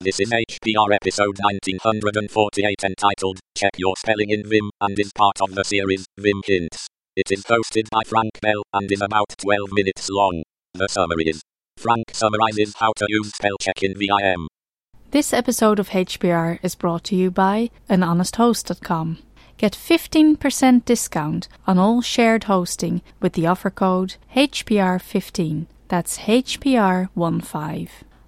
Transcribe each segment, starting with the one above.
This is HPR episode 1948 entitled Check Your Spelling in Vim and is part of the series Vim Hints. It is hosted by Frank Bell and is about 12 minutes long. The summary is Frank summarizes how to use spell check in VIM. This episode of HPR is brought to you by anhonesthost.com. Get 15% discount on all shared hosting with the offer code HPR15. That's HPR15.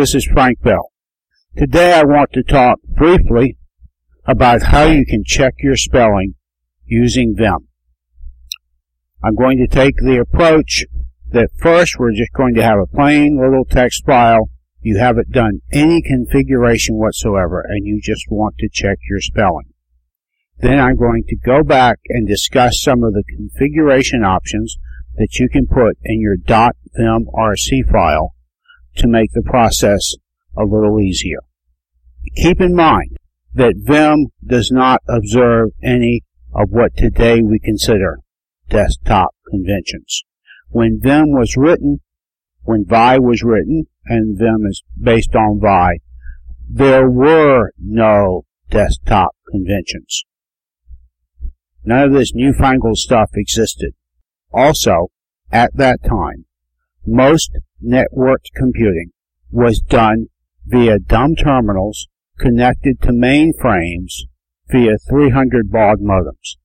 this is Frank Bell. Today I want to talk briefly about how you can check your spelling using Vim. I'm going to take the approach that first we're just going to have a plain little text file. You haven't done any configuration whatsoever and you just want to check your spelling. Then I'm going to go back and discuss some of the configuration options that you can put in your .vimrc file to make the process a little easier. Keep in mind that Vim does not observe any of what today we consider desktop conventions. When Vim was written, when Vi was written, and Vim is based on Vi, there were no desktop conventions. None of this newfangled stuff existed. Also, at that time, most networked computing was done via dumb terminals connected to mainframes via 300 baud modems.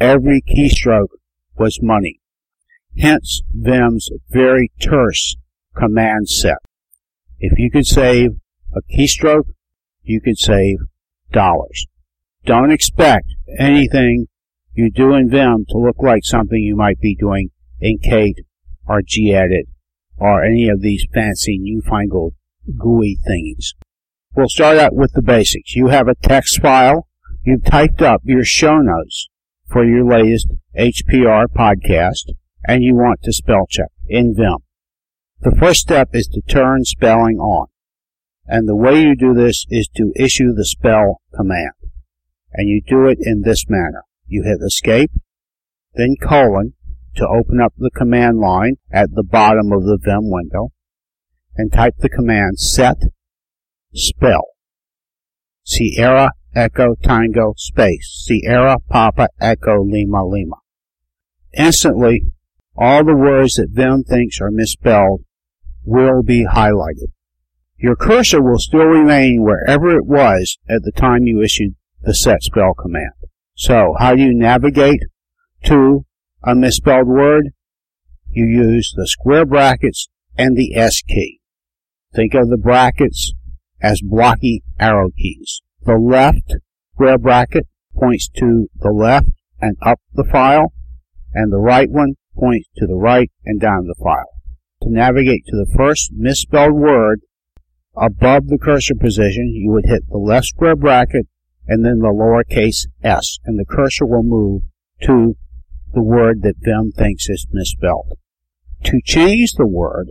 Every keystroke was money. Hence Vim's very terse command set. If you could save a keystroke, you could save dollars. Don't expect anything you do in Vim to look like something you might be doing in Kate or gedit or any of these fancy newfangled GUI thingies. We'll start out with the basics. You have a text file. You've typed up your show notes for your latest HPR podcast, and you want to spell check in Vim. The first step is to turn spelling on. And the way you do this is to issue the spell command. And you do it in this manner. You hit escape, then colon, to open up the command line at the bottom of the Vim window and type the command set spell Sierra Echo Tango space Sierra Papa Echo Lima Lima. Instantly, all the words that Vim thinks are misspelled will be highlighted. Your cursor will still remain wherever it was at the time you issued the set spell command. So, how do you navigate to a misspelled word, you use the square brackets and the S key. Think of the brackets as blocky arrow keys. The left square bracket points to the left and up the file, and the right one points to the right and down the file. To navigate to the first misspelled word above the cursor position, you would hit the left square bracket and then the lowercase s, and the cursor will move to the word that Vim thinks is misspelled. To change the word,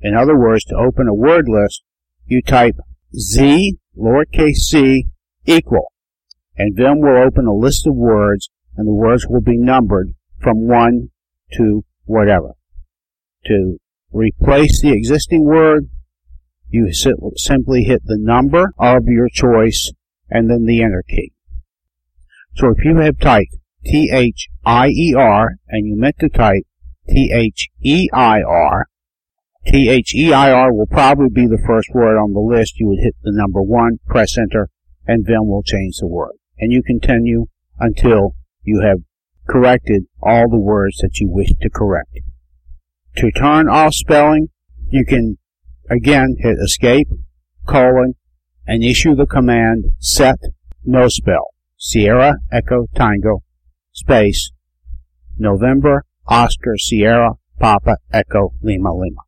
in other words, to open a word list, you type z, lowercase c, equal, and Vim will open a list of words, and the words will be numbered from 1 to whatever. To replace the existing word, you simply hit the number of your choice and then the enter key. So if you have typed T-H-I-E-R, and you meant to type T-H-E-I-R, T-H-E-I-R will probably be the first word on the list. You would hit the number one, press enter, and Vim will change the word. And you continue until you have corrected all the words that you wish to correct. To turn off spelling, you can again hit escape, colon, and issue the command set no spell Sierra Echo Tango space November Oscar Sierra Papa Echo Lima Lima.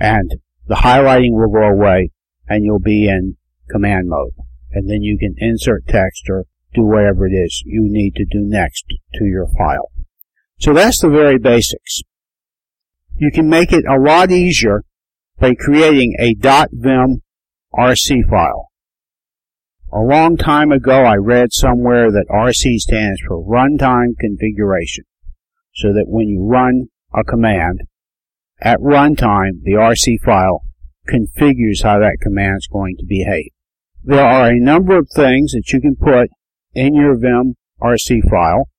And the highlighting will go away and you'll be in command mode. And then you can insert text or do whatever it is you need to do next to your file. So that's the very basics. You can make it a lot easier by creating a .vim RC file. A long time ago I read somewhere that RC stands for Runtime Configuration. So that when you run a command, at runtime the RC file configures how that command is going to behave. There are a number of things that you can put in your Vim RC file.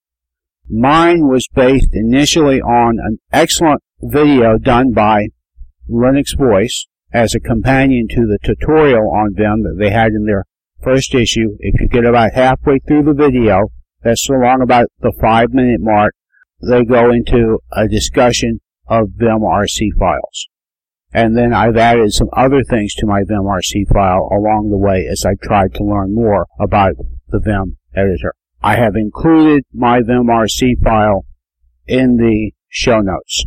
Mine was based initially on an excellent video done by Linux Voice as a companion to the tutorial on Vim that they had in their first issue. If you get about halfway through the video, that's along about the five minute mark, they go into a discussion of VimRC files. And then I've added some other things to my VimRC file along the way as I tried to learn more about the Vim editor. I have included my VimRC file in the show notes.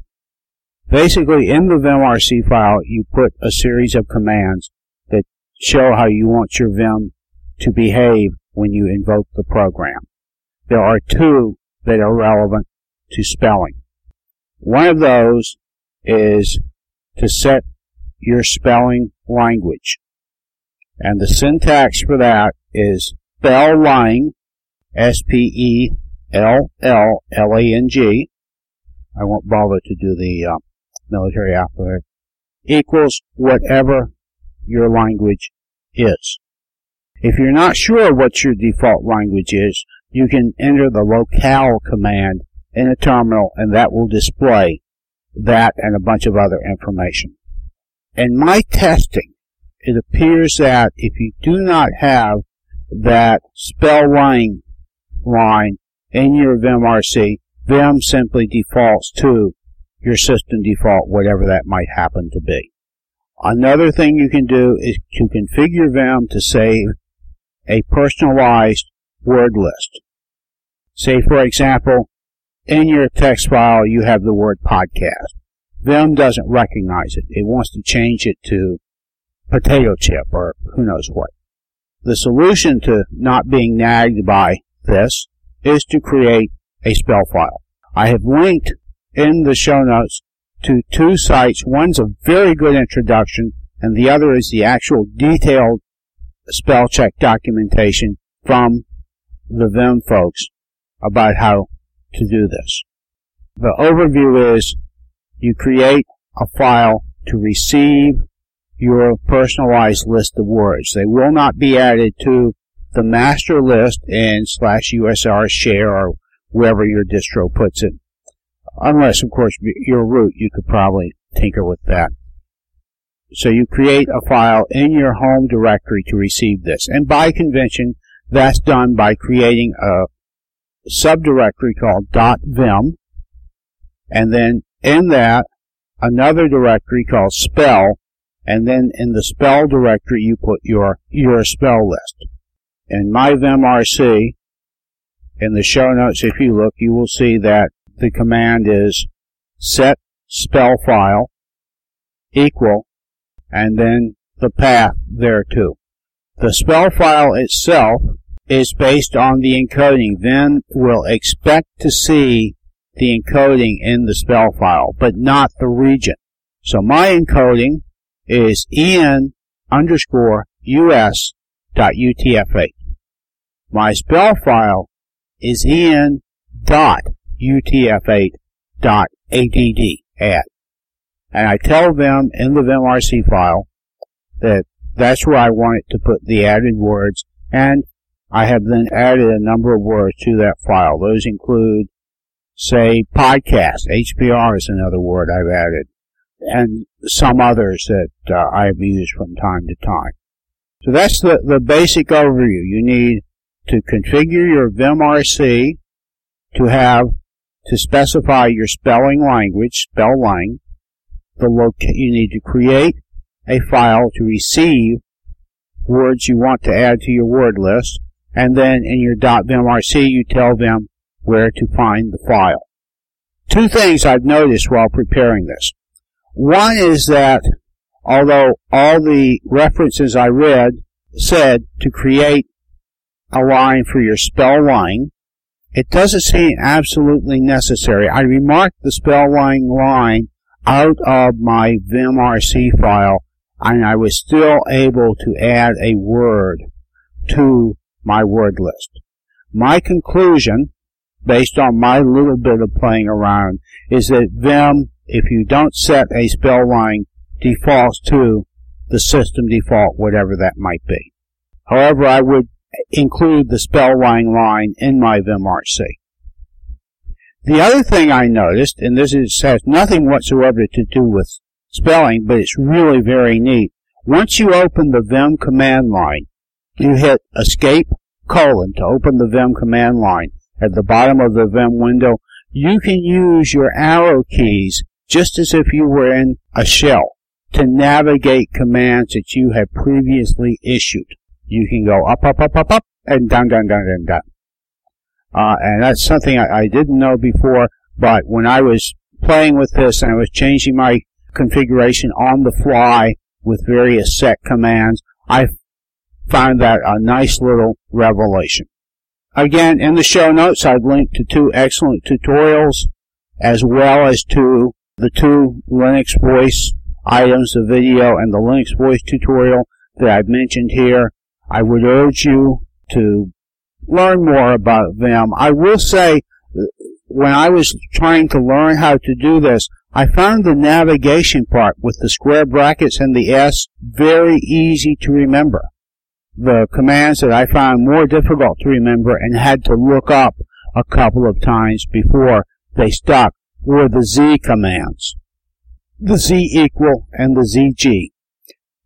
Basically, in the VimRC file, you put a series of commands that show how you want your Vim to behave when you invoke the program. There are two that are relevant to spelling. One of those is to set your spelling language. And the syntax for that is spelllang, S-P-E-L-L-L-A-N-G. I won't bother to do the uh, military alphabet. Equals whatever your language is. If you're not sure what your default language is, you can enter the locale command in a terminal and that will display that and a bunch of other information. In my testing, it appears that if you do not have that spelllang line in your VimRC, Vim simply defaults to your system default, whatever that might happen to be. Another thing you can do is to configure Vim to save a personalized word list. Say, for example, in your text file you have the word podcast. Vim doesn't recognize it. It wants to change it to potato chip or who knows what. The solution to not being nagged by this is to create a spell file. I have linked in the show notes to two sites. One's a very good introduction and the other is the actual detailed spell check documentation from the Vim folks about how to do this. The overview is you create a file to receive your personalized list of words. They will not be added to the master list in slash USR share or wherever your distro puts it. Unless, of course, your root, you could probably tinker with that. So you create a file in your home directory to receive this. And by convention, that's done by creating a subdirectory called .vim, and then in that, another directory called spell, and then in the spell directory you put your, your spell list. In my VimRC, in the show notes if you look, you will see that the command is set spell file equal and then the path there too. The spell file itself is based on the encoding, then we'll expect to see the encoding in the spell file, but not the region. So my encoding is en underscore us dot utf8. My spell file is en dot utf8 dot add add. And I tell them in the vimrc file that that's where I want it to put the added words and I have then added a number of words to that file. Those include, say, podcast. HPR is another word I've added. And some others that uh, I've used from time to time. So that's the, the basic overview. You need to configure your VimRC to have, to specify your spelling language, spelllang. The loca- you need to create a file to receive words you want to add to your word list, and then in your .vimrc you tell them where to find the file. Two things I've noticed while preparing this. One is that although all the references I read said to create a line for your spell line, it doesn't seem absolutely necessary. I remarked the spelllang line out of my vimrc file and I was still able to add a word to my word list. My conclusion, based on my little bit of playing around, is that Vim, if you don't set a spelllang, defaults to the system default, whatever that might be. However, I would include the spelllang line in my vimrc. The other thing I noticed, and this is, has nothing whatsoever to do with spelling, but it's really very neat. Once you open the Vim command line, you hit escape colon to open the Vim command line at the bottom of the Vim window. You can use your arrow keys just as if you were in a shell to navigate commands that you have previously issued. You can go up, up, up, up, up, and down, down, down, down, down. Uh, and that's something I, I didn't know before, but when I was playing with this and I was changing my configuration on the fly with various set commands, I found that a nice little revelation. Again, in the show notes, I've linked to two excellent tutorials as well as to the two Linux voice items, the video and the Linux voice tutorial that I've mentioned here. I would urge you to learn more about them. I will say, when I was trying to learn how to do this, I found the navigation part with the square brackets and the S very easy to remember. The commands that I found more difficult to remember and had to look up a couple of times before they stuck were the Z commands. The Z equal and the ZG.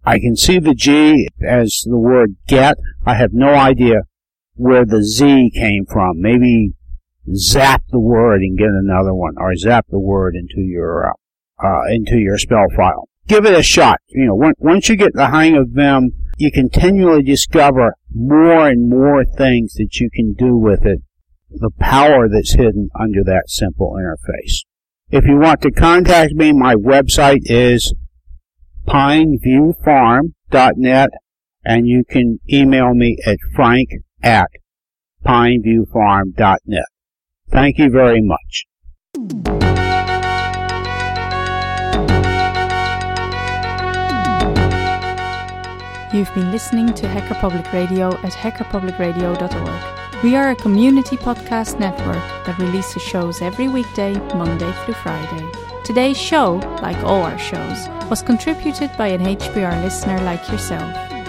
I can see the G as the word get. I have no idea where the Z came from. Maybe zap the word and get another one, or zap the word into your uh, uh, into your spell file. Give it a shot. You know, once you get the hang of them, you continually discover more and more things that you can do with it. The power that's hidden under that simple interface. If you want to contact me, my website is pineviewfarm.net and you can email me at frank at pineviewfarm.net. Thank you very much. You've been listening to Hacker Public Radio at hackerpublicradio.org. We are a community podcast network that releases shows every weekday, Monday through Friday. Today's show, like all our shows, was contributed by an HPR listener like yourself.